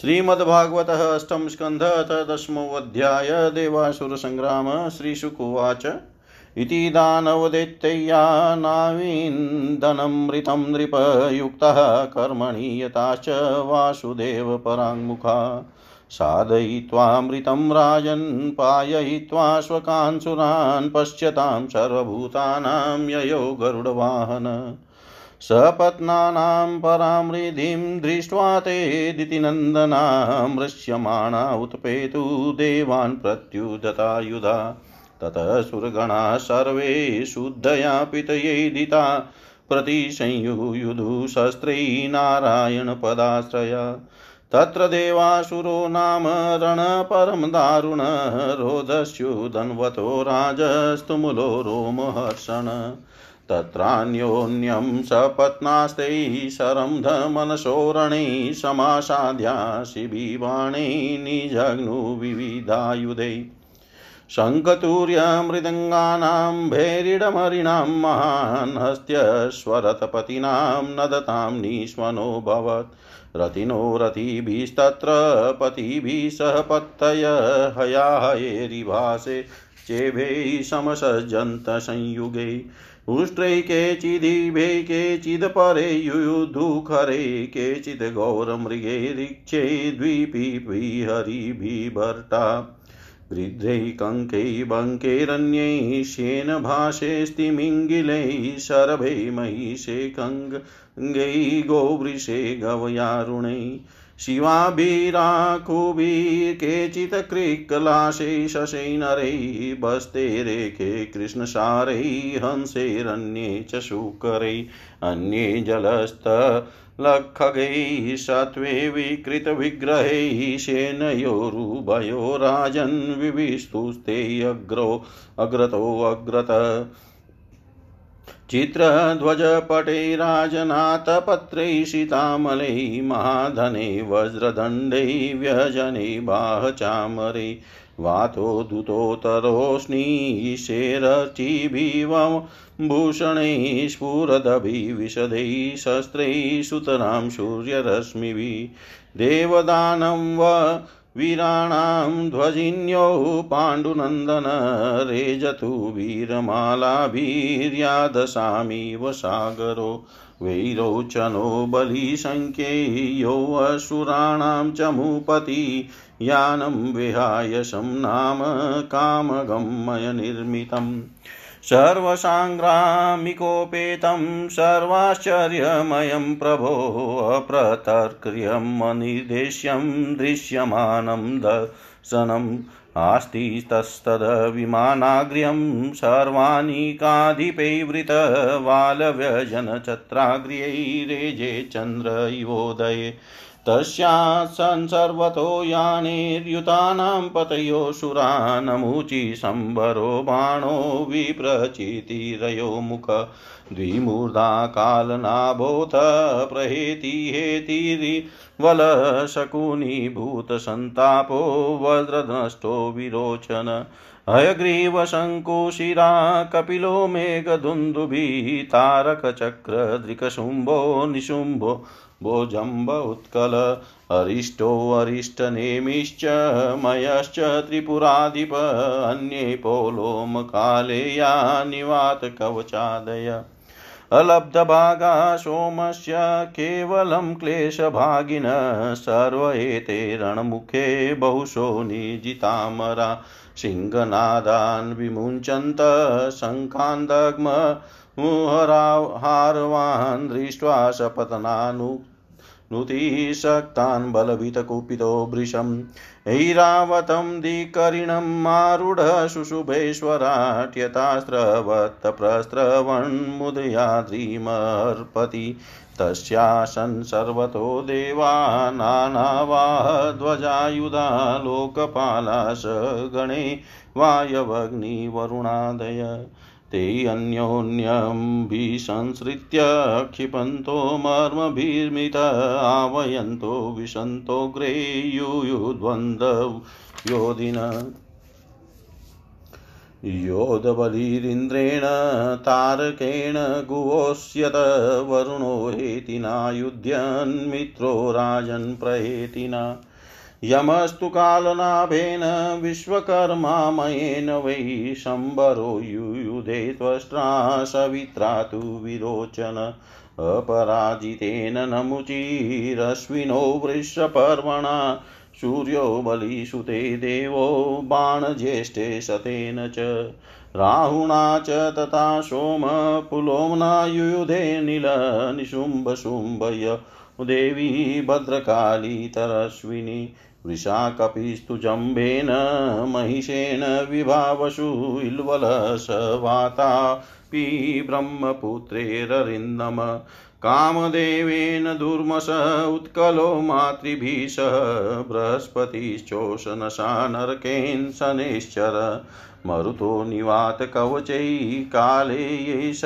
श्रीमद्भागवत अष्टम स्कंध दशमोऽध्याय देवासुरसङ्ग्राम श्रीशुकुवाच। इति दानवदैत्यय्या नावीन्दनमृतं नृपयुक्तः कर्मणि यताश्च वासुदेवपराङ्मुखा साधयित्वामृतं राजन्, पाययित्वा स्वकान्सुरान् पश्यतां सर्वभूतानां ययो गरुडवाहन। सपत्नानां परामृधिं दृष्ट्वा ते दितिनन्दनां मृश्यमाणा उत्पेतु देवान् प्रत्युदतायुधा। ततः सुरगणाः सर्वे शुद्धया पितयेदिता प्रतिसंयुयुधु शस्त्रै नारायणपदाश्रया। तत्र देवासुरो नाम रणपरं दारुण रोदस्युदन्वतो राजस्तुमुलो रोमहर्षण। तत्रान्योन्यं सपत्नास्तैः शरंधमनसोरणैः समासाद्या शिबिबाणैः निजग्नुविविधायुधैः शङ्खतूर्यमृदङ्गानां भैरिडमरिणां महान् हस्त्यस्वरथपतीनां नदतां निष्मनोऽभवत् रतिनो रतिभिस्तत्र पतिभिः सह पत्तय हयाहयेरिभासे। चेभैः समसज्जन्त संयुगे उष्ट्रै केचिदिभे केचिदपरे युयुधुखरे केचित् गौरमृगे ऋक्षे द्विपीहरिभिभर्ता गृध्रैः कङ्कैः बङ्कैरन्यैः श्येनभाषेस्तिमिङ्गिलैः शरभै महिषे कङ्गैः गोवृषे गवयारुणैः। शिवाभिराकुभिर्केचित् क्रिक्कलाशै शशैनरैः बस्ते रेखे कृष्णसारैः हंसैरन्ये च शूकरैः अन्ये जलस्थलखगैः सत्त्वे विकृतविग्रहैः शेनयोरुभयो राजन् विविस्तुस्ते अग्रो अग्रतोऽग्रत चित्रध्वजपटे राजनाथपत्रै महाधने वज्रदण्डै व्यजने बाहचामरे वातो दूतोतरोष्णीशेरचिभिवभूषणैः स्फुरदभिविशदैः शस्त्रैः सुतरां सूर्यरश्मिभिः देवदानं व वीराणां ध्वजिन्यौ पाण्डुनन्दन रेजतु वीरमालाभिर्यादशामिव सागरो वैरोचनो बलिशङ्ख्येयो असुराणां च मुपति यानं विहाय शं नाम कामगमयनिर्मितम्। सर्वसाङ्ग्रामिकोपेतं सर्वाश्चर्यमयं प्रभो अप्रतर्क्रियम् अनिर्देश्यं दृश्यमानं दर्शनम् आस्तिस्तस्तद्विमानाग्र्यं सर्वाणिकाधिपैवृतवालव्यजनचत्राग्र्यैरेजे चन्द्र इवोदये तस्यात्सन् सर्वतो यानेर्युतानां पतयोऽसुरानमुचि सम्भरो बाणो विप्रचितिरयो मुख द्विमूर्धा कालनाभोथ प्रहेति हेतिरिवलशकुनीभूतसन्तापो वज्रनष्टो विरोचन। हयग्रीवशङ्कुशिरा, कपिलो मेघदुन्दुभिः तारकचक्रदृकशुम्भो निशुम्भो भोजम्ब उत्कल अरिष्टोऽरिष्टनेमिश्च मयश्च त्रिपुराधिप, अन्ये पोलोमकालेया निवातकवचादय अलब्धभागा सोमस्य, केवलं क्लेशभागिनः सर्व एते रणमुखे बहुशो निजितामरा। सिंहनादान् विमुञ्चन्त शङ्खान्दग्म मुहराहारवान् दृष्ट्वा शपतनानु नुतिशक्तान् बलभितकुपितो भृशम्। ऐरावतं दिकरिणम् आरूढ शुशुभेश्वराट्यतास्त्रवत्तप्रस्रवन्मुदयाद्रिमर्पति तस्यासन् सर्वतो देवा नानावाहध्वजायुधा लोकपालाश गणे वायवग्निवरुणादय। ते अन्योन्यं विसंसृत्य क्षिपन्तो मर्मभिर्मित, आवयन्तो विशन्तोऽग्रे युयुद्वन्द्व योधिन तारकेण गुवोष्यत वरुणो हेतिनायुध्यन्मित्रो राजन् प्रहेतिना। यमस्तु कालनाभेन विश्वकर्मामयेन वै शम्बरो युयुधे त्वष्ट्रा सवित्रा तु विरोचन अपराजितेन नमुचिरश्विनो वृषपर्वणा सूर्यो बलिसुते देवो बाणज्येष्ठे शतेन च राहुणा च तथा सोमपुलोम्ना युयुधे नीलनिशुम्भशुम्भय देवी भद्रकाली तरश्विनी वृषाकपिस्तु जम्बेन महिषेण विभावशु इल्वलसवातापि ब्रह्मपुत्रेररिन्दम। कामदेवेन दुर्मस उत्कलो मातृभिः सह बृहस्पतिश्चोषनशा नरकेन् शनैश्चर। मरुतो निवातकवचैः काले येष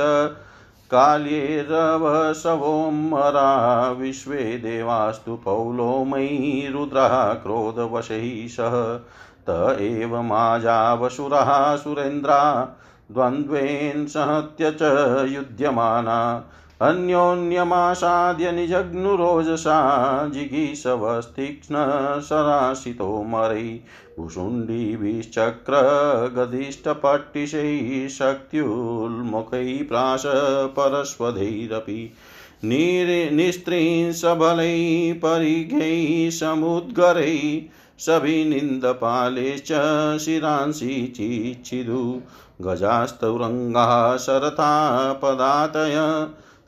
काल्येरवसवोमरा विश्वे देवास्तु पौलोमयी रुद्रः क्रोधवशैः सह। त एव माजावसुरः सुरेन्द्रा, द्वन्द्वेन सहत्य च युध्यमाना। अन्योन्यमासाद्य निजग्नुरोजसा जिगीषवस्तीक्ष्णशराशितो मरै भुषुण्डीभिश्चक्रगदिष्टपट्टिशैः शक्त्युल्मुखैः प्राश परस्वधैरपि निस्त्रींसबलैः परिघैः समुद्गरैः सभिनिन्दपालैश्च शिरांसि चिच्छिदु गजास्तौरङ्गाः शरथा पदातय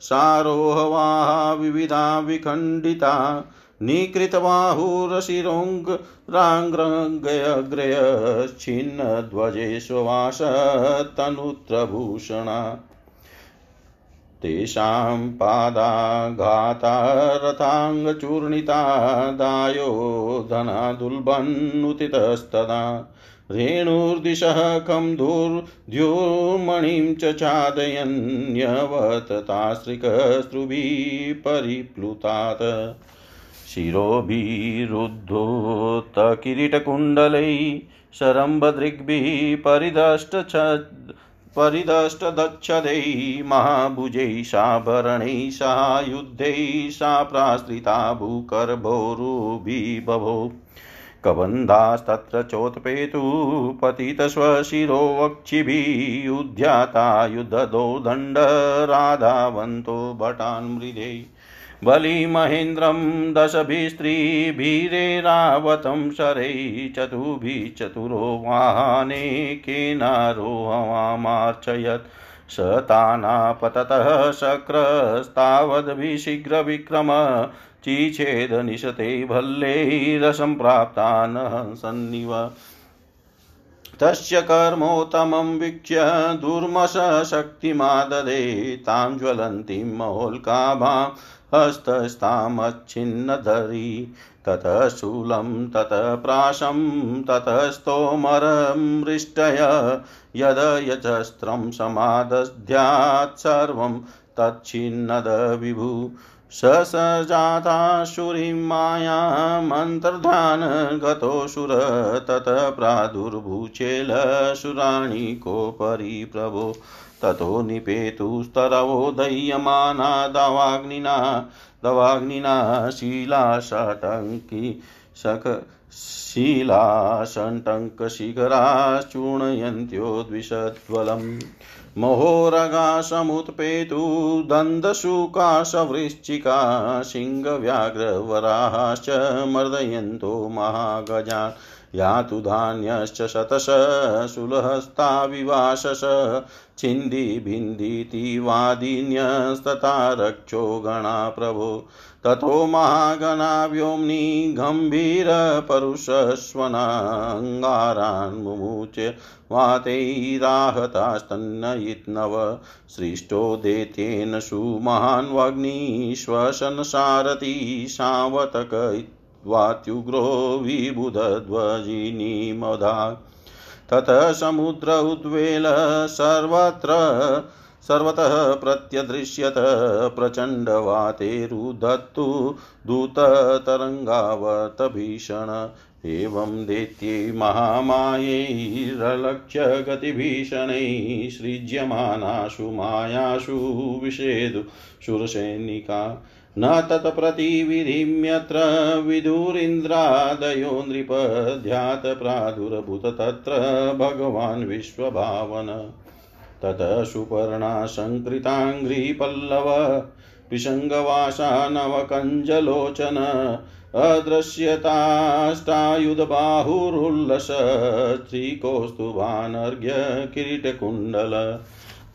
सारोहवाः विविधा विखण्डिता निकृतबाहुरशिरोङ्ग्राङ्ग्रयच्छिन्नध्वजेष्वासतनुत्रभूषणा तेषां पादाघाता रथाङ्गचूर्णिता दायोधनादुल्बन्नुतितस्तदा रेणुर्दिशः खं धूर्द्युर्मणिं च चादयन्यवततास्त्रिकस्त्रुभिः परिप्लुतात् शिरोभिरुद्धोत्तकिरीटकुण्डलैः शरम्भदृग्भिः परिदष्ट परिदष्टदच्छदैः महाभुजैः साभरणैः सायुद्धैः सा प्राश्रिता भूकर्भोरुभिः बभो कबन्धास्तत्र चोत्पेतु पतितस्वशिरो वक्षिभिः उद्याता युद्धदो दण्डराधावन्तो भटान् मृदे बलिमहेन्द्रं दशभिस्त्रीभिरेरावतं शरैः चतुभिः चतुरो वाहने केनारोहमार्चयत्। स तानापततः शक्रस्तावद्भिशीघ्रविक्रम चिछेदनिशते भल्लैरसं प्राप्ता न हंसन्निव तस्य कर्मोत्तमं वीक्ष्य दुर्मशक्तिमाददे तां ज्वलन्तीं महोल्काभां हस्तस्तामच्छिन्नधरी। ततः शूलं, ततः प्राशं, ततः स्तोमरमृष्टय यद यजस्त्रं समादध्यात् तच्छिन्नद विभु। ससजाताशुरीं मायामन्तर्धान गतोऽसुर ततः प्रादुर्भूचेलसुराणि कोपरि प्रभो। ततो निपेतुस्तरवो दह्यमाना दवाग्निना दवाग्निना शिलाशटङ्की शक शिलाशण्टङ्कशिखराश्चूर्णयन्त्यो द्विषज्वलम् महोरगासमुत्पेतु दन्दशुकाशवृश्चिका सिंहव्याघ्रवराश्च मर्दयन्तो महागजान्। यातु धान्यश्च शतश सुलहस्ताविवाशस छिन्दिभिन्दिति वादिन्यस्तथा रक्षो गणा प्रभो ततो महागणा व्योम्नि गम्भीरपरुषस्वनाङ्गारान् मुमुचे वातैराहतास्तन्नयित्नव। सृष्टो देत्येन सुमहान् वग्निश्वसनसारथी सावतक वात्युग्रो विबुधध्वजिनीमदा। ततः समुद्र उद्वेल सर्वत्र सर्वतः प्रत्यदृश्यत प्रचण्डवातेरुदत्तु दूततरङ्गावत भीषण। एवं दैत्ये महामायैरलक्ष्य गतिभीषणैः सृज्यमानासु मायासु विषेदु शूरसैनिका न तत्प्रतिविधिम्यत्र विदुरिन्द्रादयो नृपध्यात् प्रादुर्भूत तत्र भगवान् विश्वभावन। ततः सुपर्णासङ्कृताङ्घ्रिपल्लव पिशङ्गवासा नवकञ्जलोचन, अदृश्यताष्टायुधबाहुरुल्लस श्रीकौस्तुभानर्घ्य किरीटकुण्डल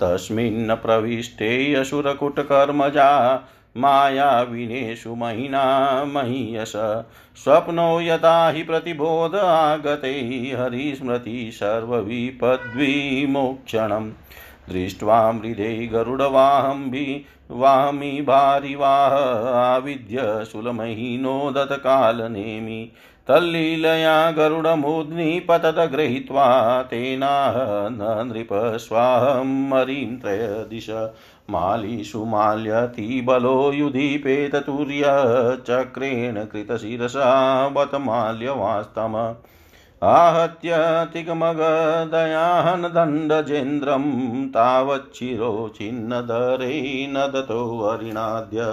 तस्मिन् प्रविष्टे असुरकुटकर्मजा मायाविनेषु महिना महीयस स्वप्नो यथा हि प्रतिबोध आगते हरिस्मृति सर्वविपद्विमोक्षणम्। दृष्ट्वा मृदे गरुडवाहम्बि वामि भारिवाह आविद्य शूलमहीनोदतकालनेमि तल्लीलया गरुडमुद्निपतद गृहीत्वा तेनाह न नृपस्वाहं मरीं त्रयदिश मालीषु माल्यतिबलो युधिपेततुर्यचक्रेण कृतशिरसा बत माल्यवास्तम आहत्यतिगमगदयाहन दण्डजेन्द्रं तावच्छिरो छिन्नधरे नदतो वरिणाद्य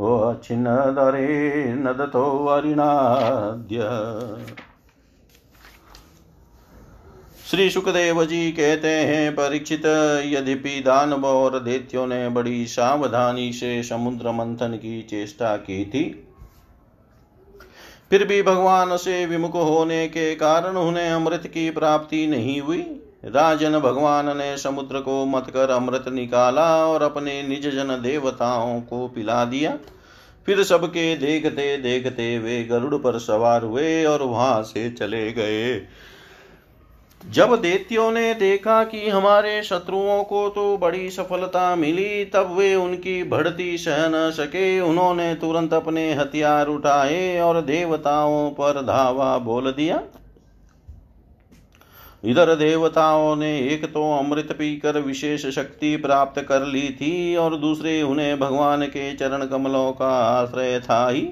ओ छिन्नधरे वरिणाद्य श्री सुखदेव जी कहते हैं, परीक्षित यद्यपि दानव और दैत्यों ने बड़ी सावधानी से समुद्र मंथन की चेष्टा की थी, फिर भी भगवान से विमुख होने के कारण उन्हें अमृत की प्राप्ति नहीं हुई। राजन भगवान ने समुद्र को मत कर अमृत निकाला और अपने निज जन देवताओं को पिला दिया। फिर सबके देखते देखते वे गरुड़ पर सवार हुए और वहाँ से चले गए। जब देत्यों ने देखा कि हमारे शत्रुओं को तो बड़ी सफलता मिली, तब वे उनकी बढ़ती सह न सके। उन्होंने तुरंत अपने हथियार उठाए और देवताओं पर धावा बोल दिया। इधर देवताओं ने एक तो अमृत पीकर विशेष शक्ति प्राप्त कर ली थी और दूसरे उन्हें भगवान के चरण कमलों का आश्रय था ही।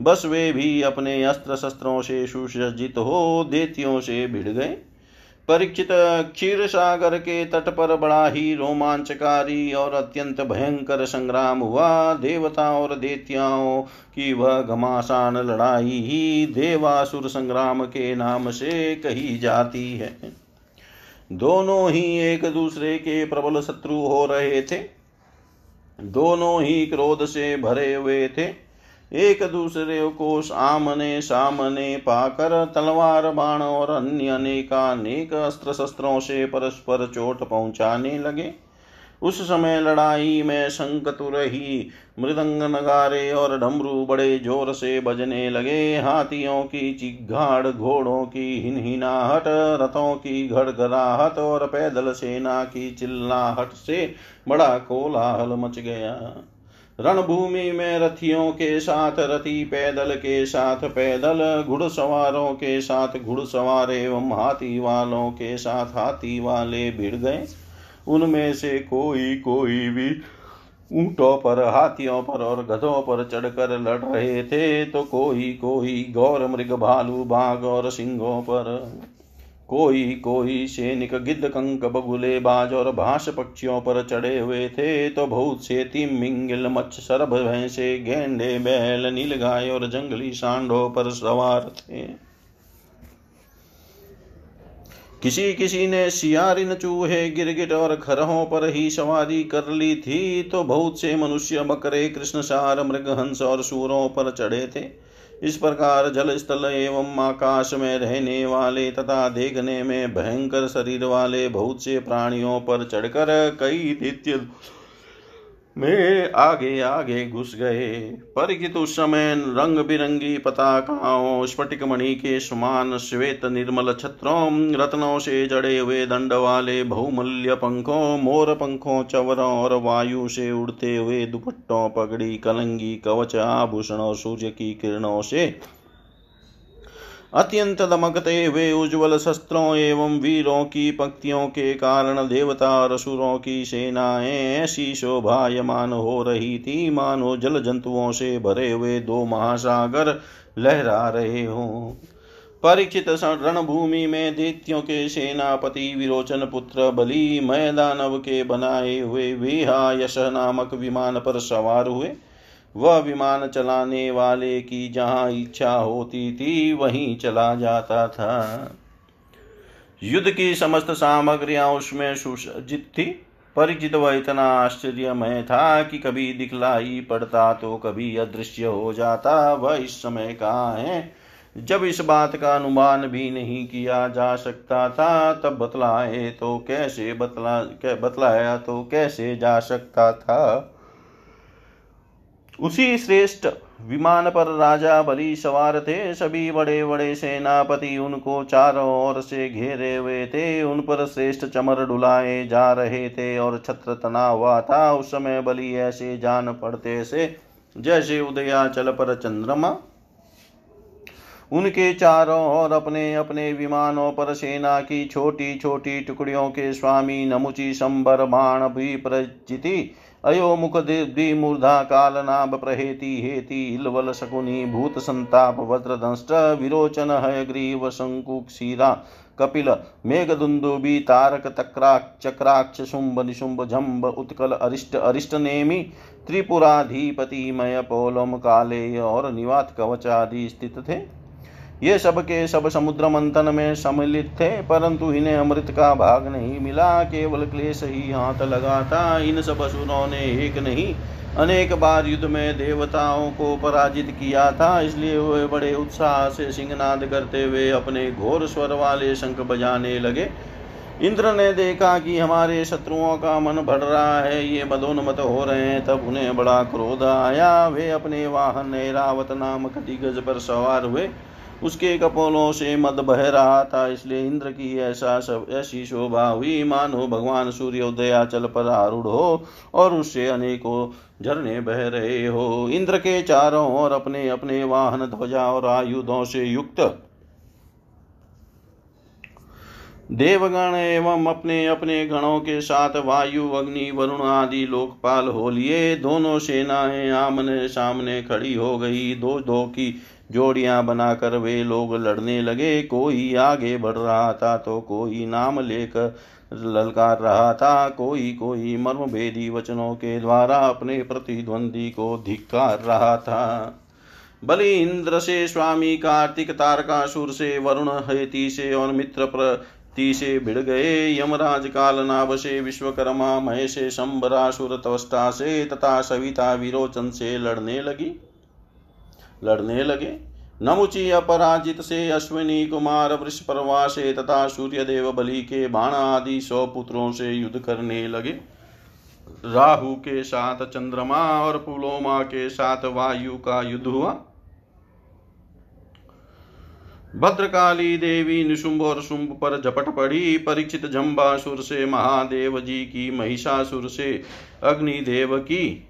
बस वे भी अपने अस्त्र शस्त्रों से सुसज्जित हो देतियों से भिड़ गए। परीक्षित क्षीर सागर के तट पर बड़ा ही रोमांचकारी और अत्यंत भयंकर संग्राम हुआ। देवता और देत्याओं की वह घमासान लड़ाई ही देवासुर संग्राम के नाम से कही जाती है। दोनों ही एक दूसरे के प्रबल शत्रु हो रहे थे। दोनों ही क्रोध से भरे हुए थे। एक दूसरे को सामने सामने पाकर तलवार, बाण और अन्य अनेकानेक अस्त्र शस्त्रों से परस्पर चोट पहुँचाने लगे। उस समय लड़ाई में शंकतुर ही मृदंग नगारे और डमरू बड़े ज़ोर से बजने लगे। हाथियों की चिघाड़, घोड़ों की हिनहिनाहट, रथों की घड़घड़ाहट और पैदल सेना की चिल्लाहट से बड़ा कोलाहल मच गया। रणभूमि में रथियों के साथ, रथी पैदल के साथ, पैदल घुड़सवारों के साथ, घुड़सवार एवं हाथी वालों के साथ, हाथी वाले भिड़ गए। उनमें से कोई कोई भी ऊंटों पर, हाथियों पर और गधों पर चढ़कर लड़ रहे थे तो कोई कोई गौर मृग भालू बाघ और सिंहों पर कोई कोई सैनिक गिद्ध कंक बगुले बाज और भाष पक्षियों पर चढ़े हुए थे तो बहुत से तिम मिंगल मच्छ सरभ भैंसे, गेंडे, बैल, नील गाय और जंगली सांडों पर सवार थे। किसी किसी ने सियारिन चूहे गिरगिट और खरहों पर ही सवारी कर ली थी तो बहुत से मनुष्य बकरे, कृष्णसार मृग हंस और सूरों पर चढ़े थे। इस प्रकार जल स्थल एवं आकाश में रहने वाले तथा देखने में भयंकर शरीर वाले बहुत से प्राणियों पर चढ़कर कई नित्य में आगे आगे घुस गए। परिचित उस समय रंग बिरंगी पताकाओं स्फटिक मणि के समान श्वेत निर्मल छत्रों, रत्नों से जड़े हुए दंड वाले बहुमूल्य पंखों, मोर पंखों, चवरों और वायु से उड़ते हुए दुपट्टों, पगड़ी, कलंगी, कवच, आभूषणों, सूर्य की किरणों से अत्यंत दमकते हुए उज्ज्वल शस्त्रों एवं वीरों की पंक्तियों के कारण देवता और असुरों की सेनाएँ ऐसी शोभायमान हो रही थी। मानो जल जंतुओं से भरे हुए दो महासागर लहरा रहे हों। परीक्षित रणभूमि में दैत्यों के सेनापति, विरोचन पुत्र, बलि, मैदानव के बनाए हुए विहायश नामक विमान पर सवार हुए। वह विमान चलाने वाले की जहाँ इच्छा होती थी, वहीं चला जाता था। युद्ध की समस्त सामग्रियाँ उसमें सुसज्जित थी। परिचित वह इतना आश्चर्यमय था कि कभी दिखलाई पड़ता तो कभी अदृश्य हो जाता। वह इस समय कहाँ है? जब इस बात का अनुमान भी नहीं किया जा सकता था, तब बतलाए तो कैसे बतला बतलाया तो कैसे जा सकता था? उसी श्रेष्ठ विमान पर राजा बलि सवार थे। सभी बड़े बड़े सेनापति उनको चारों ओर से घेरे हुए थे। उन पर श्रेष्ठ चमर डुलाए जा रहे थे और छत्र तना हुआ था। उस समय बलि ऐसे जान पड़ते से जैसे उदयाचल पर चंद्रमा। उनके चारों ओर अपने अपने विमानों पर सेना की छोटी छोटी टुकड़ियों के स्वामी नमुची संबर बाण भी प्रचिति अयो मुख द्विमूर्धा काल नाभ प्रहेति हेति, इलवल शकुनी, भूत संताप, वज्रदंष्ट, विरोचन, हयग्रीव शंकुक्षीरा कपिल मेघदुन्दुबी तारक तक्राक्ष चक्राक्ष, शुंभ, निशुंभ, झम्ब, उत्कल, अरिष्ट अरिष्ट नेमी त्रिपुराधिपतिमय पोलम काले और निवात कवच आदि स्थित थे। ये सब के सब समुद्र मंथन में सम्मिलित थे, परंतु इन्हें अमृत का भाग नहीं मिला। केवल क्लेश ही हाथ लगा था। इन सब असुरों ने एक नहीं, अनेक बार युद्ध में देवताओं को पराजित किया था। इसलिए वे बड़े उत्साह से सिंहनाद करते हुए अपने घोर स्वर वाले शंख बजाने लगे। इंद्र ने देखा कि हमारे शत्रुओं का मन बढ़ रहा है, ये मदोन्मत हो रहे हैं, तब उन्हें बड़ा क्रोध आया। वे अपने वाहन ऐरावत नामक दिग्गज पर सवार हुए। उसके कपोलों से मद बह रहा था, इसलिए इंद्र की ऐसा सब, ऐसी शोभा हुई। मानो भगवान सूर्योदयाचल पर आरूढ़ हो और उससे अनेकों झरने बह रहे हो। इंद्र के चारों ओर अपने अपने वाहन, ध्वजा और आयुधों से युक्त। देवगण एवं अपने अपने गणों के साथ वायु, अग्नि, वरुण आदि लोकपाल हो लिए। दोनों सेनाएँ आमने सामने खड़ी हो गई। दो दो की जोड़ियाँ बनाकर वे लोग लड़ने लगे। कोई आगे बढ़ रहा था तो कोई नाम लेकर ललकार रहा था। कोई कोई मर्मभेदी वचनों के द्वारा अपने प्रतिद्वंदी को धिक्कार रहा था। बलि इंद्र से स्वामी कार्तिक तारकासुर से वरुण हेती से और मित्र प्रति से भिड़ गए। यमराज काल नाभ से विश्वकर्मा से शंबरासुर तवस्टा से तथा सविता विरोचन से लड़ने लगी। लड़ने लगे। नमुची अपराजित से अश्विनी कुमार वृषपर्वा से तथा सूर्यदेव बलि के बाण आदि सौ पुत्रों से युद्ध करने लगे। राहु के साथ चंद्रमा और पुलोमा के साथ वायु का युद्ध हुआ। भद्रकाली देवी निशुंभ और शुंभ पर झपट पड़ी। परीक्षित जम्बासुर से महादेव जी की महिषासुर से अग्निदेव की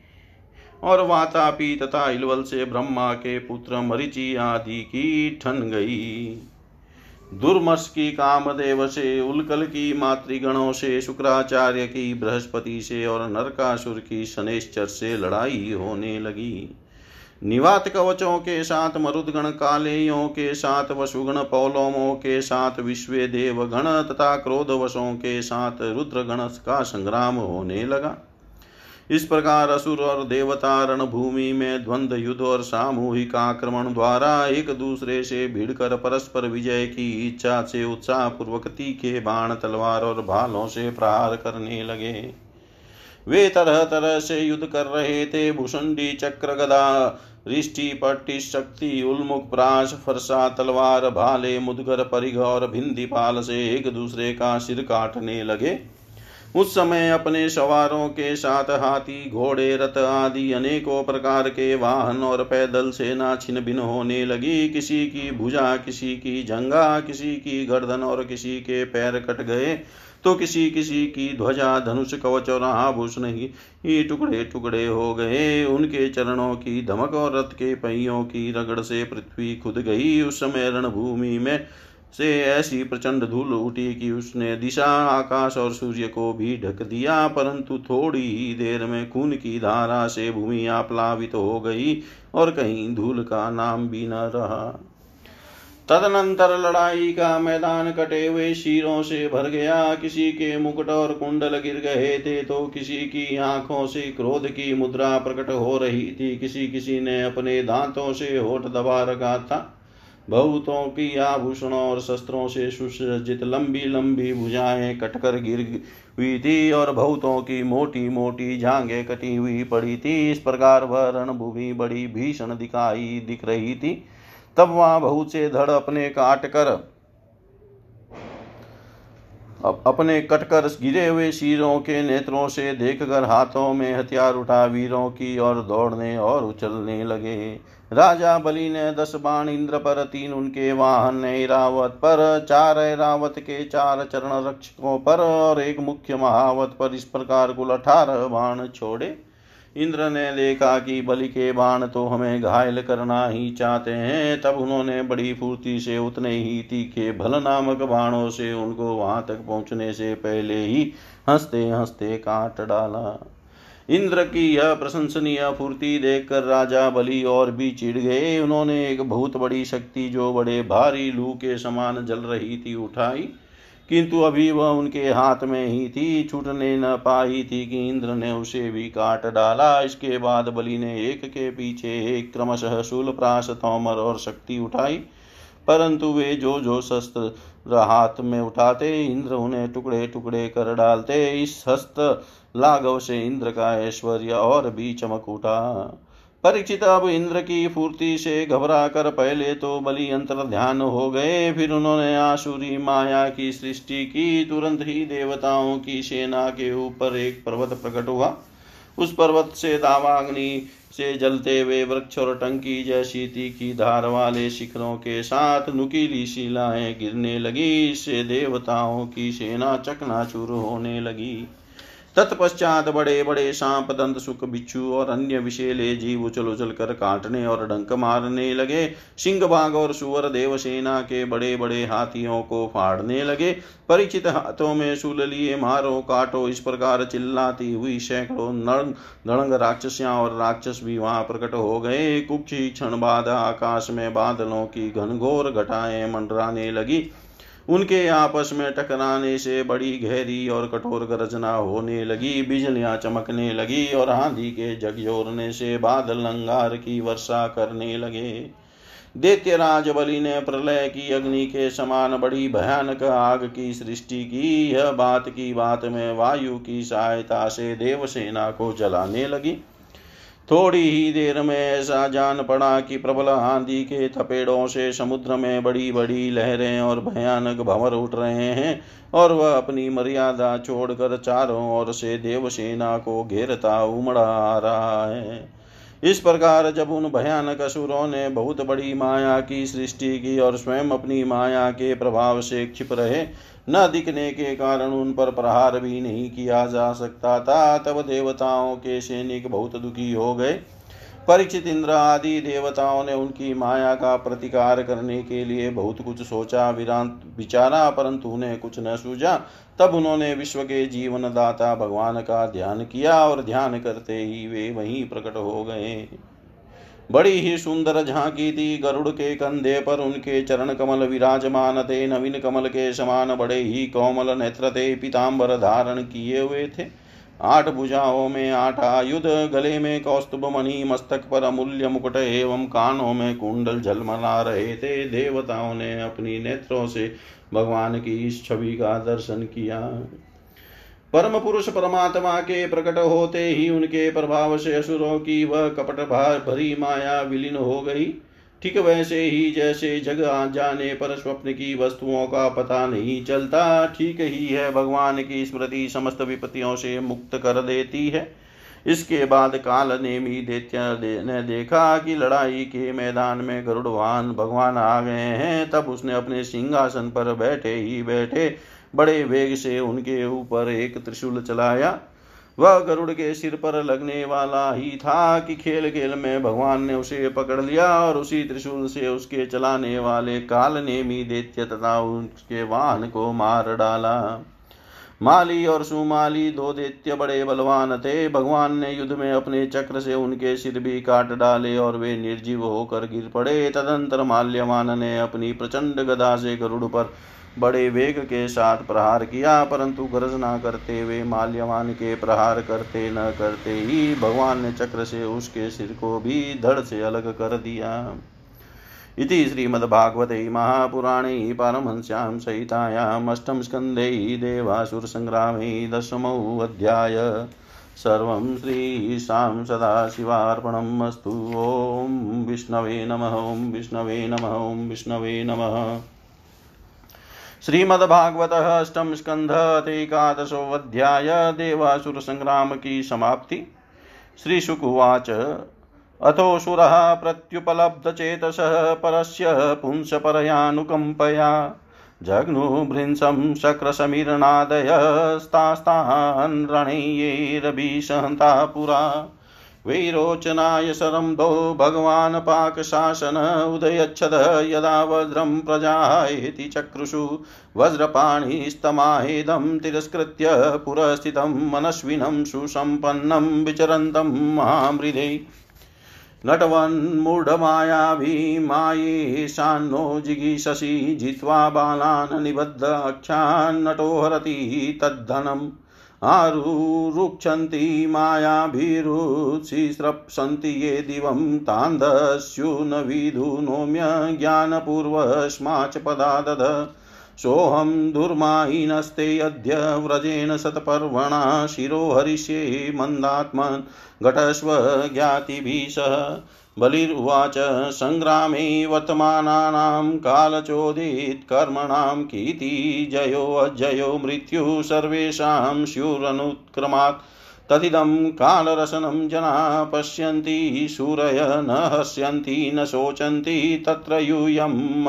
और वातापी तथा इलवल से ब्रह्मा के पुत्र मरिचि आदि की ठन गई। दुर्मस की कामदेव से, उलकल की मातृगणों से, शुक्राचार्य की बृहस्पति से और नरकासुर की शनेश्चर से लड़ाई होने लगी। निवात कवचों के साथ, मरुदगण कालेयों के साथ, वसुगण पौलोमों के साथ विश्व देव गण तथा क्रोधवशों के साथ रुद्रगण का संग्राम होने लगा। इस प्रकार असुर और देवता रणभूमि में द्वंद्व युद्ध और सामूहिक आक्रमण द्वारा एक दूसरे से भिड़कर परस्पर विजय की इच्छा से उत्साह पूर्वक तीखे बाण, तलवार और भालों से प्रहार करने लगे। वे तरह तरह से युद्ध कर रहे थे। भूषुंडी चक्र गदा रिष्टि, पट्टी, शक्ति उन्मुख प्राश, फरसा, तलवार, भाले, मुदगर, परिघ और भिंदी पाल से एक दूसरे का सिर काटने लगे। उस समय अपने सवारों के साथ हाथी, घोड़े, रथ आदि अनेकों प्रकार के वाहन और पैदल सेना छिन्न भिन्न होने लगी। किसी की भुजा, किसी की जंगा, किसी की गर्दन और किसी के पैर कट गए। तो किसी किसी की ध्वजा, धनुष, कवच और आभूषण ही टुकड़े टुकड़े हो गए। उनके चरणों की धमक और रथ के पहियों की रगड़ से पृथ्वी खुद गई। उस समय रणभूमि में से ऐसी प्रचंड धूल उठी कि उसने दिशा, आकाश और सूर्य को भी ढक दिया, परंतु थोड़ी ही देर में खून की धारा से भूमि आप्लावित तो हो गई और कहीं धूल का नाम भी न रहा। तदनंतर लड़ाई का मैदान कटे हुए शीरों से भर गया। किसी के मुकुट और कुंडल गिर गए थे तो किसी की आँखों से क्रोध की मुद्रा प्रकट हो रही थी। किसी किसी ने अपने दांतों से होठ दबा रखा था। बहुतों की आभूषणों और शस्त्रों से सुसज्जित लंबी लंबी भुजाएँ कटकर गिर हुई थी और बहुतों की मोटी मोटी झांगे कटी हुई पड़ी थी। इस प्रकार वह रणभूमि बड़ी भीषण दिखाई दिख रही थी। तब वहाँ बहुत से धड़ अपने काट कर अपने कटकर गिरे हुए शीरों के नेत्रों से देखकर हाथों में हथियार उठा, वीरों की ओर दौड़ने और उछलने लगे। राजा बलि ने दस बाण इंद्र पर, तीन उनके वाहन ऐरावत पर, चार ऐरावत के चार चरण रक्षकों पर और एक मुख्य महावत पर इस प्रकार कुल अठारह बाण छोड़े। इंद्र ने देखा कि बलि के बाण तो हमें घायल करना ही चाहते हैं। तब उन्होंने बड़ी फूर्ति से, उतने ही तीखे, भल नामक बाणों से उनको वहाँ तक पहुँचने से पहले ही हँसते हँसते काट डाला। इंद्र की यह प्रशंसनीय फूर्ति देखकर राजा बलि और भी चिढ़ गए। उन्होंने एक बहुत बड़ी शक्ति जो बड़े भारी लू के समान जल रही थी उठाई, किंतु अभी वह उनके हाथ में ही थी, छूटने न पाई थी कि इंद्र ने उसे भी काट डाला। इसके बाद बलि ने एक के पीछे एक क्रमशः शूल, प्रास, तोमर और शक्ति उठाई, परंतु वे जो जो शस्त्र हाथ में उठाते, इंद्र उन्हें टुकड़े टुकड़े कर डालते। इस हस्त लाघव से इंद्र का ऐश्वर्य और भी चमक उठा। परीक्षित अब इंद्र की फूर्ति से घबरा कर पहले तो बलि अंतर ध्यान हो गए, फिर उन्होंने आसुरी माया की सृष्टि की, तुरंत ही देवताओं की सेना के ऊपर एक पर्वत प्रकट हुआ। उस पर्वत से दावाग्नि से जलते हुए वृक्ष और टंकी जैसी तीखी धार वाले शिखरों के साथ नुकीली शिलाएँ गिरने लगी, इससे देवताओं की सेना चकनाचूर होने लगी। तत्पश्चात बड़े बड़े सांप, दंत, सुख, बिच्छू और अन्य विषेले जीव उछल उछल कर काटने और डंक मारने लगे। सिंह बाघ और सुअर देवसेना के बड़े बड़े हाथियों को फाड़ने लगे। परिचित हाथों में शूल लिए मारो, काटो, इस प्रकार चिल्लाती हुई सैकड़ों नड़ंग राक्षसियाँ और राक्षस भी वहाँ प्रकट हो गए। कुछ ही क्षण बाद आकाश में बादलों की घनघोर घटाएँ मंडराने लगी। उनके आपस में टकराने से बड़ी गहरी और कठोर गर्जना होने लगी, बिजलियाँ चमकने लगी और आंधी के जगजोरने से बादल अंगार की वर्षा करने लगे। दैत्यराज बलि ने प्रलय की अग्नि के समान बड़ी भयानक आग की सृष्टि की। यह बात की बात में वायु की सहायता से देवसेना को जलाने लगी। थोड़ी ही देर में ऐसा जान पड़ा कि प्रबल आंधी के थपेड़ों से समुद्र में बड़ी बड़ी लहरें और भयानक भंवर उठ रहे हैं और वह अपनी मर्यादा छोड़कर चारों ओर से देवसेना को घेरता उमड़ा आ रहा है। इस प्रकार जब उन भयानक असुरों ने बहुत बड़ी माया की सृष्टि की और स्वयं अपनी माया के प्रभाव से क्षिप रहे न दिखने के कारण उन पर प्रहार भी नहीं किया जा सकता था। तब देवताओं के सैनिक बहुत दुखी हो गए। परिचित इंद्र आदि देवताओं ने उनकी माया का प्रतिकार करने के लिए बहुत कुछ सोचा, विरांत विचारा, परंतु उन्हें कुछ न सूझा। तब उन्होंने विश्व के जीवन दाता भगवान का ध्यान किया और ध्यान करते ही वे वहीं प्रकट हो गए। बड़ी ही सुंदर झांकी थी गरुड़ के कंधे पर उनके चरण कमल विराजमान थे, नवीन कमल के समान बड़े ही कोमल नेत्र थे पीताम्बर धारण किए हुए थे। आठ भुजाओं में, आठ आयुध, गले में कौस्तुभ मणि, मस्तक पर अमूल्य मुकुट एवं कानों में कुंडल झलमला रहे थे। देवताओं ने अपनी नेत्रों से भगवान की इस छवि का दर्शन किया। परम पुरुष परमात्मा के प्रकट होते ही उनके प्रभाव से असुरों की वह कपट भरी माया विलीन हो गई। ठीक वैसे ही जैसे जग आ जाने पर स्वप्न की वस्तुओं का पता नहीं चलता, ठीक ही है भगवान की स्मृति समस्त विपत्तियों से मुक्त कर देती है। इसके बाद काल नेमी दैत्य ने देखा कि लड़ाई के मैदान में गरुड़वान भगवान आ गए हैं। तब उसने अपने सिंहासन पर बैठे ही बैठे बड़े वेग से उनके ऊपर एक त्रिशूल चलाया। वह गरुड़ के सिर पर लगने वाला ही था कि खेल खेल में भगवान ने उसे पकड़ लिया और उसी त्रिशूल से उसके चलाने वाले काल नेमी दैत्य तथा उसके वाहन को मार डाला। माली और सुमाली दो दैत्य बड़े बलवान थे। भगवान ने युद्ध में अपने चक्र से उनके सिर भी काट डाले और वे निर्जीव होकर गिर पड़े। तदंतर माल्यवान ने अपनी प्रचंड गदा से गरुड़ पर बड़े वेग के साथ प्रहार किया, परंतु गर्जना करते हुए माल्यवान के प्रहार करते न करते ही भगवान ने चक्र से उसके सिर को भी धड़ से अलग कर दिया। इति श्रीमद्भागवते महापुराणे पारमहंस्यां सहितायामष्टम स्कन्धे देवासुरसङ्ग्रामे दशमोऽध्याय सर्वं श्रीशां सदाशिवार्पणम् अस्तु। ॐ विष्णवे नमः, ॐ विष्णवे नमः, ॐ विष्णवे नमः। श्रीमद्भागवत अष्टम स्कंध एकादशोऽध्याय देवासुर संग्राम की समाप्ति। श्री शुकुवाच अथोऽसुरः प्रत्युपलब्धचेतसः परस्य पुंसपरयानुकम्पया। जघ्नुभृंसं शक्रसमिरनादयस्तास्तान् रणयैरभिसहन्ता पुरा वैरोचनाय शरम्भो भगवान् पाकशासन उदयच्छद यदा वज्रं प्रजायेति चक्रुषु वज्रपाणिस्तमाहेदं तिरस्कृत्य पुरस्थितं मनस्विनं सुसम्पन्नं विचरन्तं महामृदे। नटवन्मूढमायाभिमायेशान्नो जिगीषसि जित्वा बालान् निबद्धाख्यान्नटो हरति तद्धनम्। आरुरुक्षन्ति मायाभिरुत्सिस्रप्सन्ति ये दिवं तान्दस्यु न विधुनोम्य ज्ञानपूर्वस्माच पदा दध सोऽहं दुर्मायिनस्ते अद्य व्रजेन शतपर्वणा शिरो हरिष्ये मन्दात्मन् घटस्व ज्ञातिभिः बलिर्वाच सङ्ग्रामे वर्तमानानां कालचोदितकर्मणां कीर्ति जयोऽजयो मृत्युः, सर्वेषां स्युरनुत्क्रमात् तदिदं कालरसनं जना पश्यन्ति शूरय न हस्यन्ति, न शोचन्ति, तत्र यूयम्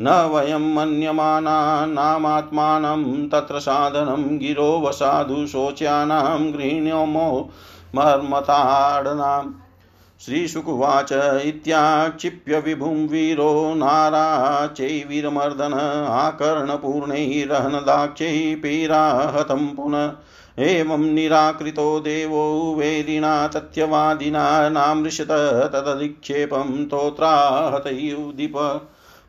न वयं मन्यमानानामात्मानं तत्र साधनं गिरो वसाधु शोच्यानां गृह्णोमो मर्मताडनाम्। श्रीशुकुवाच इत्याक्षिप्य विभुं वीरो नाराचैवीरमर्दन आकर्णपूर्णैरहनदाक्षैः पीराहतं पुनः। एवं निराकृतो देवो वेदिना तथ्यवादिना नामृशत तदधिक्षेपं तोत्राहतैदीप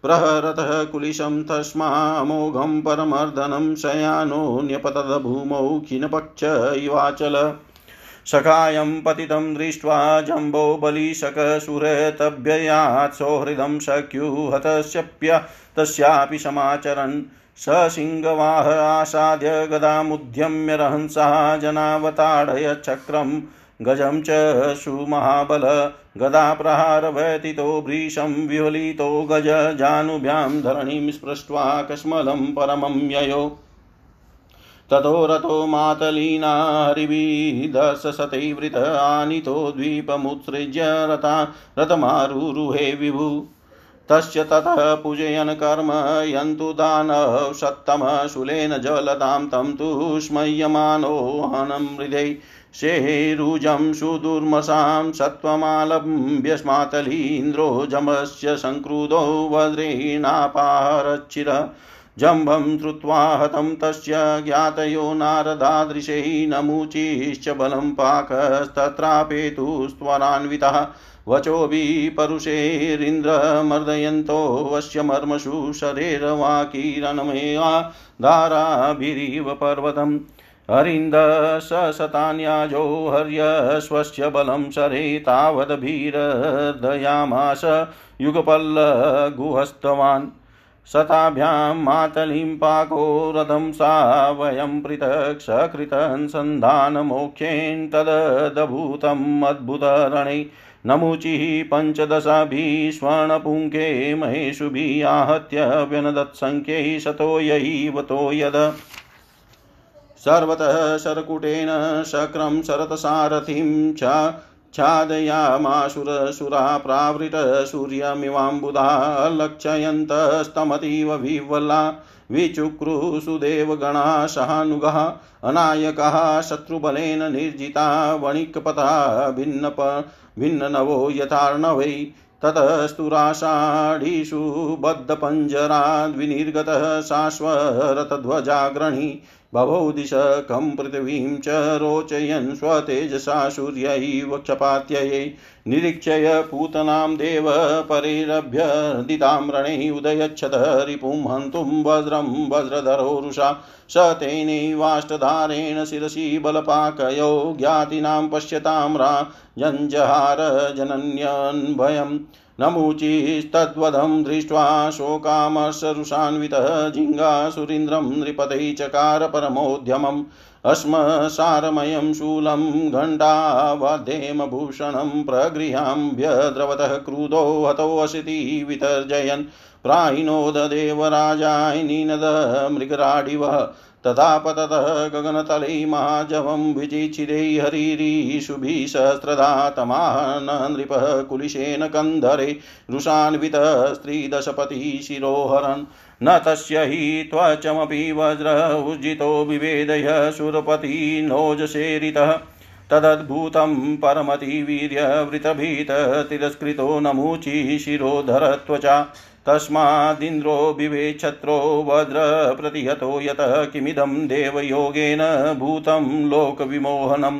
प्रहरतः कुलिशं तस्मामोघं परमर्दनं शयानो न्यपतद्भूमौ खिनपक्ष इवाचल। सखायं पतितं दृष्ट्वा जम्बो बलिशकसुरतभ्ययात् सौहृदं सख्युहतस्यप्य तस्यापि समाचरन्। स सिंहवाह आसाद्य गदामुद्यम्य रहंसा जनावताडय चक्रं गजं च सुमहाबल गदाप्रहारव्यतितो भृशं विवलितो गज जानुभ्यां धरणिं स्पृष्ट्वा कस्मलं परमं ययो। ततो रतो मातलीना हरिभिदशतैवृत आनीतो द्वीपमुत्सृज्य रता रथमारुरुहे विभु। तस्य ततः पूजयन् कर्म यन्तु दानव सत्तमशूलेन जलतां तं तु स्मयमानोहनं हृदय शेरुजं सुदुर्मसां सत्त्वमालम्ब्यस्मातलीन्द्रो जमस्य सङ्क्रुधो वज्रेणापारच्चिर जम्भं श्रुत्वा हतं तस्य ज्ञातयो नारदादृशैः नमुचिश्च बलं पाकस्तत्रापेतुस्त्वरान्वितः वचोभिः परुषेरिन्द्रमर्दयन्तो वश्य मर्मसु शरेरवाकीरणमया धाराभिरिव पर्वतम्। हरिन्दशतान्याजो हर्यश्वस्य बलं शरे तावदभिरर्दयामास युगपल्लगुहस्तवान्। शताभ्यां मातलिं पाको रथं सा वयं पृथक् सकृतनुसन्धानमोक्षेण तददभूतम् अद्भुतरणे। नमुचिः पञ्चदशाभिः स्वर्णपुङ्खे महेशुभिः आहत्य व्यनदत्सङ्ख्यैः शतो यैवतो यद। सर्वतः शरकुटेन शक्रं शरतसारथिं च छादयामासुरसुरा प्रावृतसूर्यमिवाम्बुधा लक्षयन्तस्तमतीव विवल्ला विचुक्रुसुदेवगणा सहानुगः अनायकः शत्रुबलेन निर्जिता वणिक्पथा भिन्नप भिन्ननवो यथार्णवै ततस्तुराषाढीषु बद्धपञ्जराद्विनिर्गतः शाश्वरतध्वजाग्रणी बभौ दिशकं पृथिवीं च रोचयन् स्वतेजसा सूर्यैव क्षपात्यये। निरीक्षय पूतनां देव परिरभ्यर्दितां रणे उदयच्छत रिपुं हन्तुं वज्रं वज्रधरोरुषा स तेनैवाष्टधारेण शिरसि बलपाकयो ज्ञातीनां पश्यतां राजञ्जहार जनन्यन्भयम् नमुचिस्तद्वधं दृष्ट्वा शोकामर्षरुषान्वितः जिङ्गासुरीन्द्रं नृपतै चकार परमोद्यमम् अस्मसारमयं शूलं घण्टावधेमभूषणं प्रगृहाम्भ्यद्रवतः क्रुधो हतोऽसिति वितर्जयन् प्रायिनोददेवराजाय निनद मृगराडिवः तथा पततः गगनतले महाजवं विचिच्छिदे हरिरीशुभिः सहस्रधा तमाह न नृपः कुलिशेन कन्धरे रुषान्वितः स्त्रीदशपतिः शिरोहरन्। न तस्य हि त्वचमपि वज्र उज्जितो विवेदय सुरपति नोजशेरितः। तदद्भुतं परमतिवीर्यवृतभीत तिरस्कृतो नमूचिः शिरोधरत्वचा। तस्मादिन्द्रो विवेच्छत्रो वज्र प्रतिहतो यतः किमिदं देवयोगेन भूतं लोकविमोहनम्।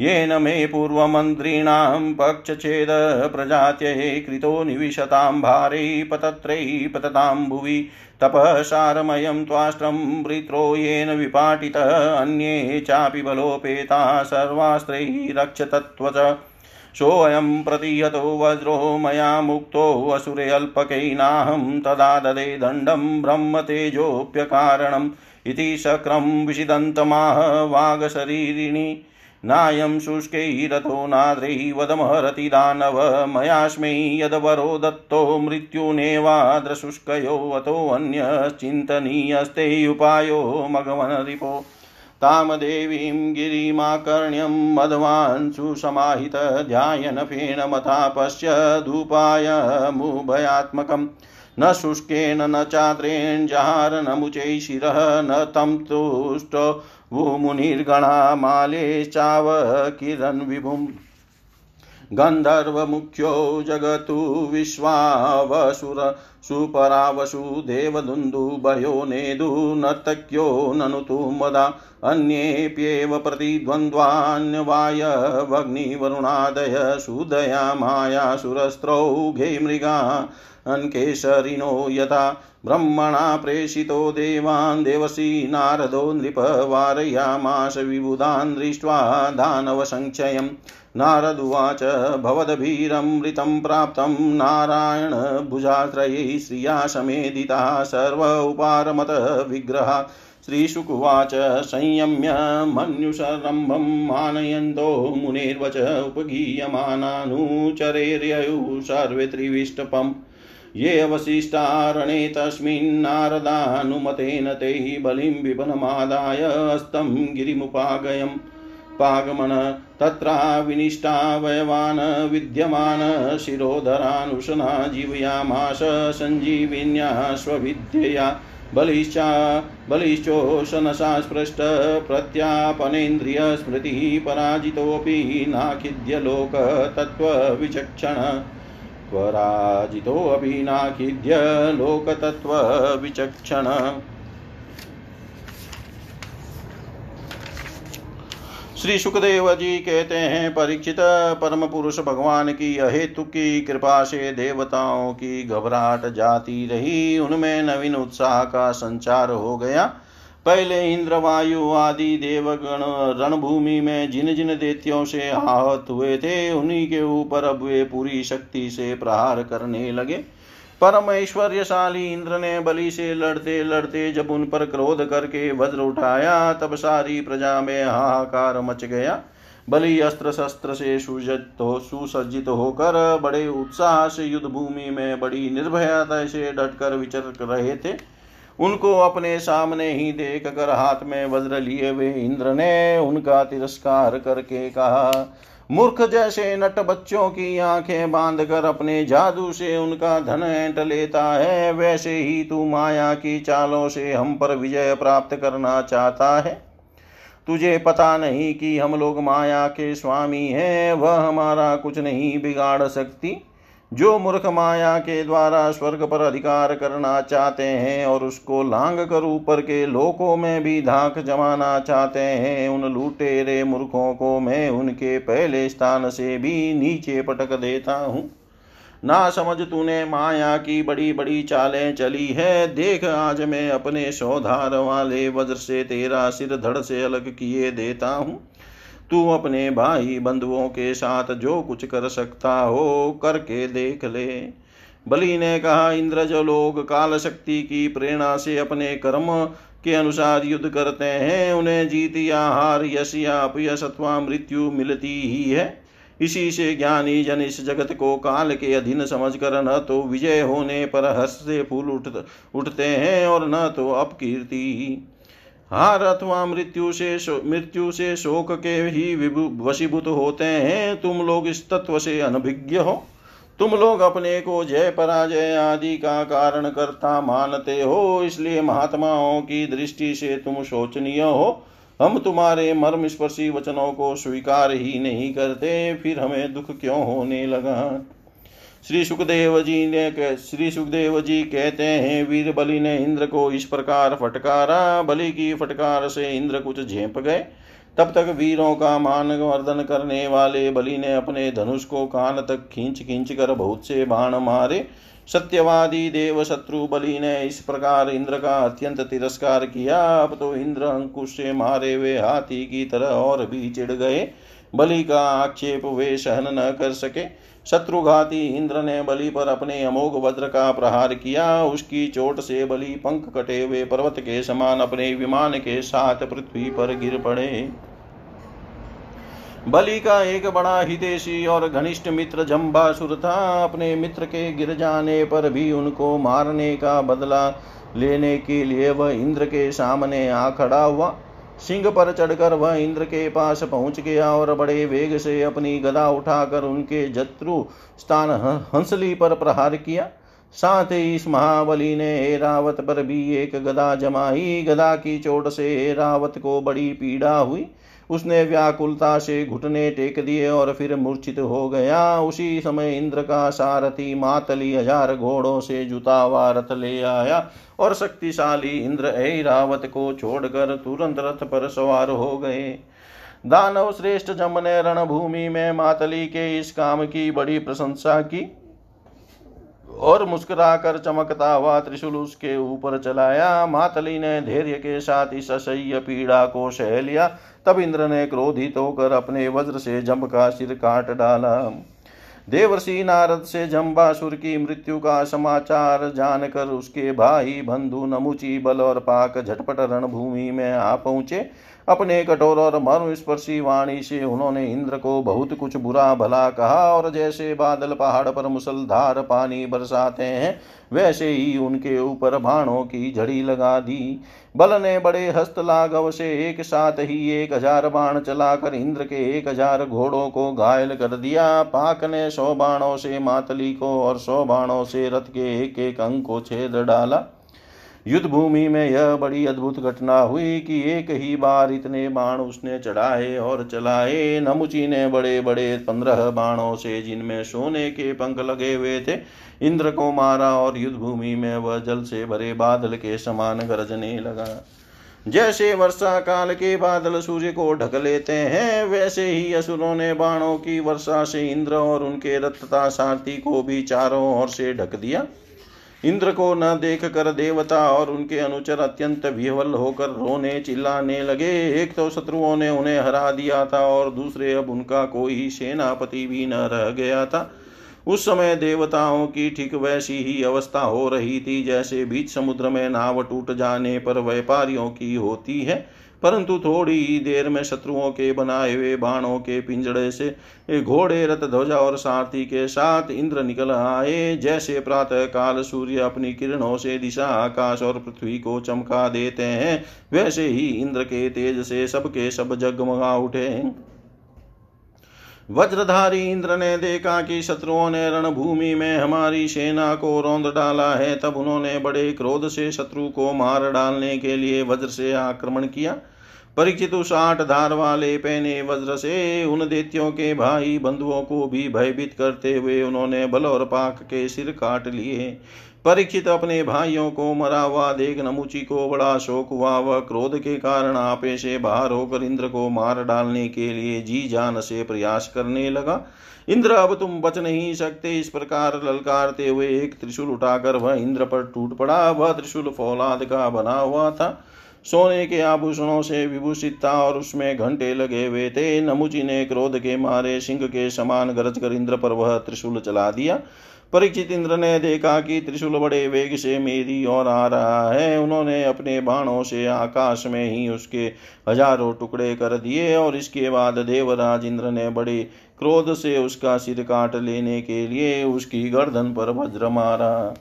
येन मे पूर्वमन्त्रीणां पक्षच्छेद प्रजात्यै कृतो निविशतां भारै पतत्रै पततां भुवि तपःसारमयं त्वाष्ट्रं वृत्रो येन विपाटितः अन्ये चापि बलोपेता सर्वास्त्रैः रक्षतत्त्वच सोऽयं प्रतिहतो वज्रो मया मुक्तोऽसुरे अल्पकैनाहं तदा ददे दण्डं ब्रह्मतेजोऽप्यकारणम् इति शक्रं विषिदन्तमाह वागशरीरिणि। नायं शुष्कैरथो नाद्रैः वदमहरति दानव, मयास्मै यदवरो दत्तो मृत्युनेवाद्रशुष्कयोऽतोऽन्यश्चिन्तनीयस्ते उपायो मघवनरिपो। तां देवीं गिरिमाकर्ण्यं मध्वांशु समाहित ध्यायन फेणमथा पश्य धूपायमुभयात्मकम् न शुष्केन न चाद्रेण जहार न मुचै शिरः, न तं तुष्टो भूमुनिर्गणा मालेश्चावकिरन् गन्धर्वमुख्यो जगतु विश्वावसुर सुपरावसु देवदुन्दुभयो नेदु नर्तक्यो ननु तु मदा अन्येऽप्येव प्रतिद्वन्द्वान्यवायवग्निवरुणादय सुदया मायासुरस्त्रौघे मृगा अन्केशरिणो यथा ब्रह्मणा प्रेषितो देवान् देवसी नारदो नृप वारयामाश विबुधान् दृष्ट्वा दानवसङ्क्षयम् नारदुवाच भवदभीरमृतं प्राप्तं नारायणभुजात्रये श्रिया समेधिता सर्व उपारमत विग्रहा श्रीशुकुवाच संयम्य मन्युषरम्भं मानयन्तो मुनेर्वच उपगीयमानानुचरेर्ययुः सर्वे त्रिविष्टपम् ये वसिष्ठारणे तस्मिन्नारदानुमतेन ते बलिं विपनमादाय हस्तं गिरिमुपागयम्। पागमन, तत्रा विनिष्टावयवान् विद्यमान, शिरोधरानुशना जीवयामाश सञ्जीविन्या स्वविद्यया, बलिश्चा बलिश्चोषनसा स्पृष्ट प्रत्यापनेन्द्रियस्मृतिः पराजितोऽपि नाखिद्य लोकतत्त्वविचक्षण। पराजितोऽपि नाखिद्य श्री सुखदेव जी कहते हैं, परीक्षित परम पुरुष भगवान की अहेतु की कृपा से देवताओं की घबराहट जाती रही। उनमें नवीन उत्साह का संचार हो गया। पहले इंद्र वायु आदि देवगण रणभूमि में जिन जिन देत्यों से आहत हुए थे, उन्हीं के ऊपर अब वे पूरी शक्ति से प्रहार करने लगे। परम ऐश्वर्यशाली इंद्र ने बलि से लड़ते लड़ते जब उन पर क्रोध करके वज्र उठाया, तब सारी प्रजा में हाहाकार मच गया। बलि अस्त्र शस्त्र से सुसज्जित हो, सुसज्जित होकर बड़े उत्साह से युद्ध भूमि में बड़ी निर्भयता से डटकर विचर रहे थे। उनको अपने सामने ही देख कर हाथ में वज्र लिए हुए इंद्र ने उनका तिरस्कार करके कहा मूर्ख जैसे नट बच्चों की आँखें बाँध कर अपने जादू से उनका धन ऐंट लेता है, वैसे ही तू माया की चालों से हम पर विजय प्राप्त करना चाहता है। तुझे पता नहीं कि हम लोग माया के स्वामी हैं, वह हमारा कुछ नहीं बिगाड़ सकती। जो मूर्ख माया के द्वारा स्वर्ग पर अधिकार करना चाहते हैं और उसको लांग कर ऊपर के लोकों में भी धाक जमाना चाहते हैं, उन लूटेरे मूर्खों को मैं उनके पहले स्थान से भी नीचे पटक देता हूँ। ना समझ तूने माया की बड़ी बड़ी चालें चली है, देख आज मैं अपने सौधार वाले वज्र से तेरा सिर धड़ से अलग किए देता हूँ। तू अपने भाई बंधुओं के साथ जो कुछ कर सकता हो, करके देख ले। बलि ने कहा इंद्र जो लोग काल शक्ति की प्रेरणा से अपने कर्म के अनुसार युद्ध करते हैं। उन्हें जीत या हार यश या अपयश अथवा मृत्यु मिलती ही है। इसी से ज्ञानी जन इस जगत को काल के अधीन समझ कर न तो विजय होने पर हर्ष से फूल उठ, उठते हैं और न तो अपकीर्ति हार अथवा मृत्यु से मृत्यु से शोक के ही वशीभूत होते हैं। तुम लोग इस तत्व से अनभिज्ञ हो। तुम लोग अपने को जय पराजय आदि का कारण करता मानते हो। इसलिए महात्माओं की दृष्टि से तुम शोचनीय हो। हम तुम्हारे मर्म स्पर्शी वचनों को स्वीकार ही नहीं करते। फिर हमें दुख क्यों होने लगा? श्री सुखदेव जी ने कह, श्री सुखदेव जी कहते हैं वीर बलि ने इंद्र को इस प्रकार फटकारा बलि की फटकार से इंद्र कुछ झेप गए। तब तक वीरों का मान वर्धन करने वाले बलि ने अपने धनुष को कान तक खींच खींच कर बहुत से बाण मारे। सत्यवादी देव शत्रु बलि ने इस प्रकार इंद्र का अत्यंत तिरस्कार किया। अब तो इंद्र अंकुश से मारे हुए हाथी की तरह और भी चिढ़ गए। बलि का आक्षेप वे सहन न कर सके। शत्रुघाती इंद्र ने बलि पर अपने अमोघ वज्र का प्रहार किया। उसकी चोट से बलि पंख कटे हुए पर्वत के समान अपने विमान के साथ पृथ्वी पर गिर पड़े। बलि का एक बड़ा हितेशी और घनिष्ठ मित्र जम्बासुर था। अपने मित्र के गिर जाने पर भी उनको मारने का बदला लेने के लिए वह इंद्र के सामने आ खड़ा हुआ। सिंह पर चढ़कर वह इंद्र के पास पहुँच गया और बड़े वेग से अपनी गदा उठाकर उनके जत्रु स्थान हंसली पर प्रहार किया। साथ ही इस महाबली ने एरावत पर भी एक गदा जमाई। गदा की चोट से एरावत को बड़ी पीड़ा हुई। उसने व्याकुलता से घुटने टेक दिए और फिर मूर्छित हो गया। उसी समय इंद्र का सारथी मातली हज़ार घोड़ों से जुता हुआ रथ ले आया और शक्तिशाली इंद्र ऐरावत को छोड़कर तुरंत रथ पर सवार हो गए। दानव श्रेष्ठ जम ने रणभूमि में मातली के इस काम की बड़ी प्रशंसा की। और मुस्कुराकर चमकता हुआ त्रिशूल उसके ऊपर चलाया। मातली ने धैर्य के साथ इस असह्य पीड़ा को सह लिया। तब इंद्र ने क्रोधित होकर अपने वज्र से जम का सिर काट डाला। देवर्षि नारद से जम्बासुर की मृत्यु का समाचार जानकर उसके भाई बंधु नमुची बल और पाक झटपट रणभूमि में आ पहुँचे। अपने कठोर और मर्म स्पर्शी वाणी से उन्होंने इंद्र को बहुत कुछ बुरा भला कहा, और जैसे बादल पहाड़ पर मुसलधार पानी बरसाते हैं, वैसे ही उनके ऊपर बाणों की झड़ी लगा दी। बल ने बड़े हस्त लाघव से एक साथ ही एक हज़ार बाण चलाकर इंद्र के एक हज़ार घोड़ों को घायल कर दिया। पाक ने सौ बाणों से मातली को और सौ बाणों से रथ के एक एक अंग को छेद डाला। युद्ध भूमि में यह बड़ी अद्भुत घटना हुई कि एक ही बार इतने बाण उसने चढ़ाए और चलाए। नमुची ने बड़े बड़े पंद्रह बाणों से जिनमें सोने के पंख लगे हुए थे, इंद्र को मारा और युद्ध भूमि में वह जल से भरे बादल के समान गरजने लगा। जैसे वर्षा काल के बादल सूर्य को ढक लेते हैं, वैसे ही असुरों ने बाणों की वर्षा से इंद्र और उनके रथता सारथी को भी चारों ओर से ढक दिया। इंद्र को न देख कर देवता और उनके अनुचर अत्यंत विह्वल होकर रोने, चिल्लाने लगे। एक तो शत्रुओं ने उन्हें हरा दिया था और दूसरे अब उनका कोई सेनापति भी न रह गया था। उस समय देवताओं की ठीक वैसी ही अवस्था हो रही थी, जैसे बीच समुद्र में नाव टूट जाने पर व्यापारियों की होती है। परंतु थोड़ी ही देर में शत्रुओं के बनाए हुए बाणों के पिंजड़े से घोड़े रथ ध्वजा और सारथी के साथ इंद्र निकल आए। जैसे प्रातः काल सूर्य अपनी किरणों से दिशा, आकाश और पृथ्वी को चमका देते हैं, वैसे ही इंद्र के तेज से सबके सब जगमगा उठे। वज्रधारी इंद्र ने देखा कि शत्रुओं ने रणभूमि में हमारी सेना को रौंद डाला है। तब उन्होंने बड़े क्रोध से शत्रु को मार डालने के लिए वज्र से आक्रमण किया। परीक्षित उस आठ धार वाले पहने वज्र से, उन देत्यों के भाई बंधुओं को भी भयभीत करते हुए उन्होंने बल और पाक के सिर काट लिए। परीक्षित अपने भाइयों को मरा हुआ देख नमुची को बड़ा शोक हुआ। वह क्रोध के कारण आपे से बाहर होकर इंद्र को मार डालने के लिए जी जान से प्रयास करने लगा। इंद्र, अब तुम बच नहीं सकते। इस प्रकार ललकारते हुए एक त्रिशूल उठाकर वह इंद्र पर टूट पड़ा। वह त्रिशूल फौलाद का बना हुआ था। सोने के आभूषणों से विभूषित था और उसमें घंटे लगे हुए थे। नमुची ने क्रोध के मारे सिंह के समान गरज कर इंद्र पर वह त्रिशूल चला दिया। परीक्षित इंद्र ने देखा कि त्रिशूल बड़े वेग से मेरी ओर आ रहा है। उन्होंने अपने बाणों से आकाश में ही उसके हज़ारों टुकड़े कर दिए और इसके बाद देवराज इंद्र ने बड़े क्रोध से उसका सिर काट लेने के लिए उसकी गर्दन पर वज्र मारा।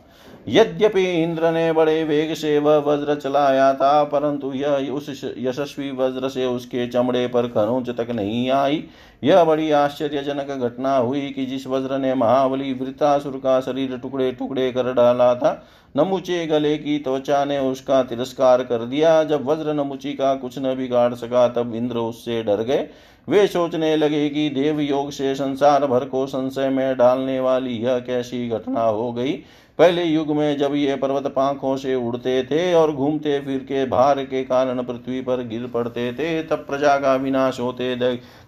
यद्यपि इंद्र ने बड़े वेग से वह वज्र चलाया था, परंतु यह उस यशस्वी वज्र से उसके चमड़े पर खरोंच तक नहीं आई। यह बड़ी आश्चर्यजनक घटना हुई कि जिस वज्र ने महाबली वृतासुर का शरीर टुकड़े टुकड़े कर डाला था, नमुचे गले की त्वचा ने उसका तिरस्कार कर दिया। जब वज्र नमुची का कुछ न बिगाड़ सका, तब इंद्र उससे डर गए। वे सोचने लगे कि देव योग से संसार भर को संशय में डालने वाली यह कैसी घटना हो गई। पहले युग में जब ये पर्वत पांखों से उड़ते थे और घूमते फिर के भार के कारण पृथ्वी पर गिर पड़ते थे, तब प्रजा का विनाश होते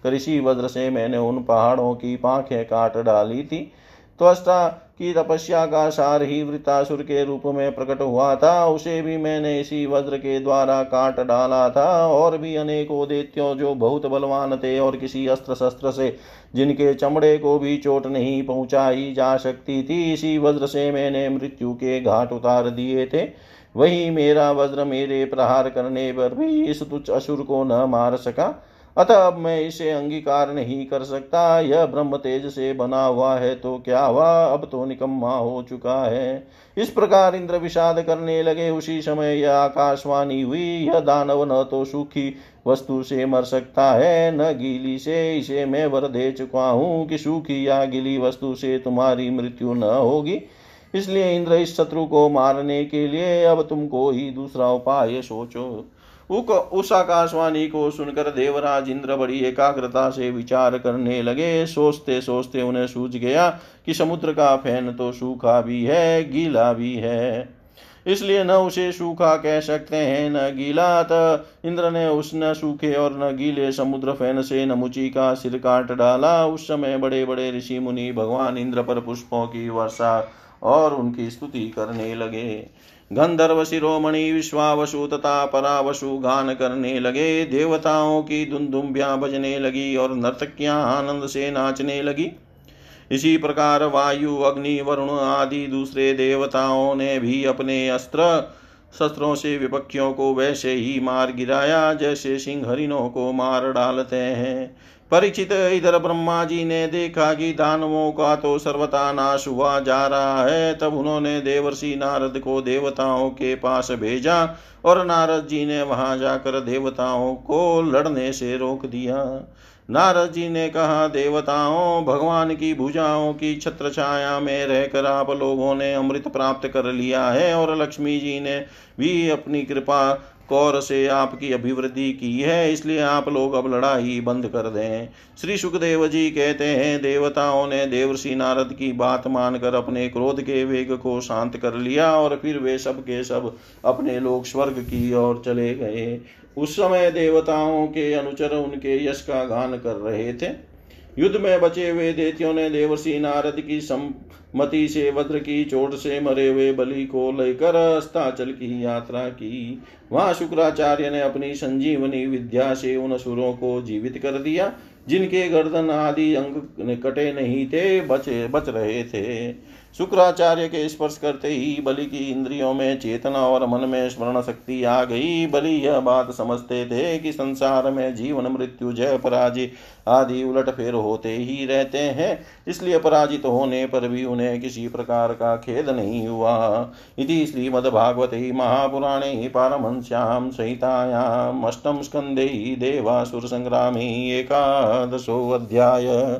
कर इसी वज्र से मैंने उन पहाड़ों की पांखें काट डाली थी। त्वस्ता की तपस्या का सार ही वृतासुर के रूप में प्रकट हुआ था। उसे भी मैंने इसी वज्र के द्वारा काट डाला था और भी अनेकों देत्यों जो बहुत बलवान थे और किसी अस्त्र शस्त्र से जिनके चमड़े को भी चोट नहीं पहुंचाई जा सकती थी, इसी वज्र से मैंने मृत्यु के घाट उतार दिए थे। वही मेरा वज्र मेरे प्रहार करने पर भी इस तुच्छ असुर को न मार सका। अतः अब मैं इसे अंगीकार नहीं कर सकता। यह ब्रह्म तेज से बना हुआ है तो क्या हुआ? अब तो निकम्मा हो चुका है। इस प्रकार इंद्र विषाद करने लगे। उसी समय यह आकाशवाणी हुई। यह दानव न तो सुखी वस्तु से मर सकता है, न गीली से। इसे मैं वर दे चुका हूँ कि सूखी या गीली वस्तु से तुम्हारी मृत्यु न होगी। इसलिए इंद्र इस शत्रु को मारने के लिए अब तुमको ही दूसरा उपाय सोचो। उस आकाशवाणी को सुनकर देवराज इंद्र बड़ी एकाग्रता से विचार करने लगे। सोचते सोचते उन्हें सूझ गया कि समुद्र का फ़ैन तो सूखा भी है, गीला भी है। इसलिए न उसे सूखा कह सकते हैं, न गीला। तो इंद्र ने उस न सूखे और न गीले समुद्र फ़ैन से नमुची का सिर काट डाला। उस समय बड़े बड़े ऋषि मुनि भगवान इंद्र पर पुष्पों की वर्षा और उनकी स्तुति करने लगे। गंधर्व शिरोमणि विश्वावसु तथा परावसु गान करने लगे, देवताओं की दुमदुम्बियाँ बजने लगी और नर्तकियाँ आनंद से नाचने लगी। इसी प्रकार वायु, अग्नि, वरुण आदि दूसरे देवताओं ने भी अपने अस्त्र शस्त्रों से विपक्षियों को वैसे ही मार गिराया, जैसे सिंह हरिणों को मार डालते हैं। परिचित इधर ब्रह्मा जी ने देखा कि दानवों का तो सर्वथा नाश हुआ जा रहा है। तब उन्होंने देवर्षि नारद को देवताओं के पास भेजा और नारद जी ने वहाँ जाकर देवताओं को लड़ने से रोक दिया। नारद जी ने कहा, देवताओं, भगवान की भुजाओं की छत्र छाया में रहकर आप लोगों ने अमृत प्राप्त कर लिया है और लक्ष्मी जी ने भी अपनी कृपा कौर से आपकी अभिवृद्धि की है, इसलिए आप लोग अब लड़ाई बंद कर दें। श्री सुखदेव जी कहते हैं, देवताओं ने देवर्षि नारद की बात मानकर अपने क्रोध के वेग को शांत कर लिया और फिर वे सब के सब अपने लोग स्वर्ग की ओर चले गए। उस समय देवताओं के अनुचर उनके यश का गान कर रहे थे। युद्ध में बचे हुए देतियों ने देवर्षि नारद की सम्मति से वज्र की चोट से मरे हुए बलि को लेकर अस्ताचल की यात्रा की। वहाँ शुक्राचार्य ने अपनी संजीवनी विद्या से उन सुरों को जीवित कर दिया, जिनके गर्दन आदि अंग कटे नहीं थे, बचे बच रहे थे। शुक्राचार्य के स्पर्श करते ही बलि की इंद्रियों में चेतना और मन में स्मरण शक्ति आ गई। बलि यह बात समझते थे कि संसार में जीवन, मृत्यु, जय, पराजय आदि उलट फेर होते ही रहते हैं। इसलिए पराजित होने पर भी उन्हें किसी प्रकार का खेद नहीं हुआ। इति श्रीमद्भागवते महापुराणे पारमश्याम संहितायाम अष्टम स्कंदे देवासुर संग्रामे एकादशोऽध्याय।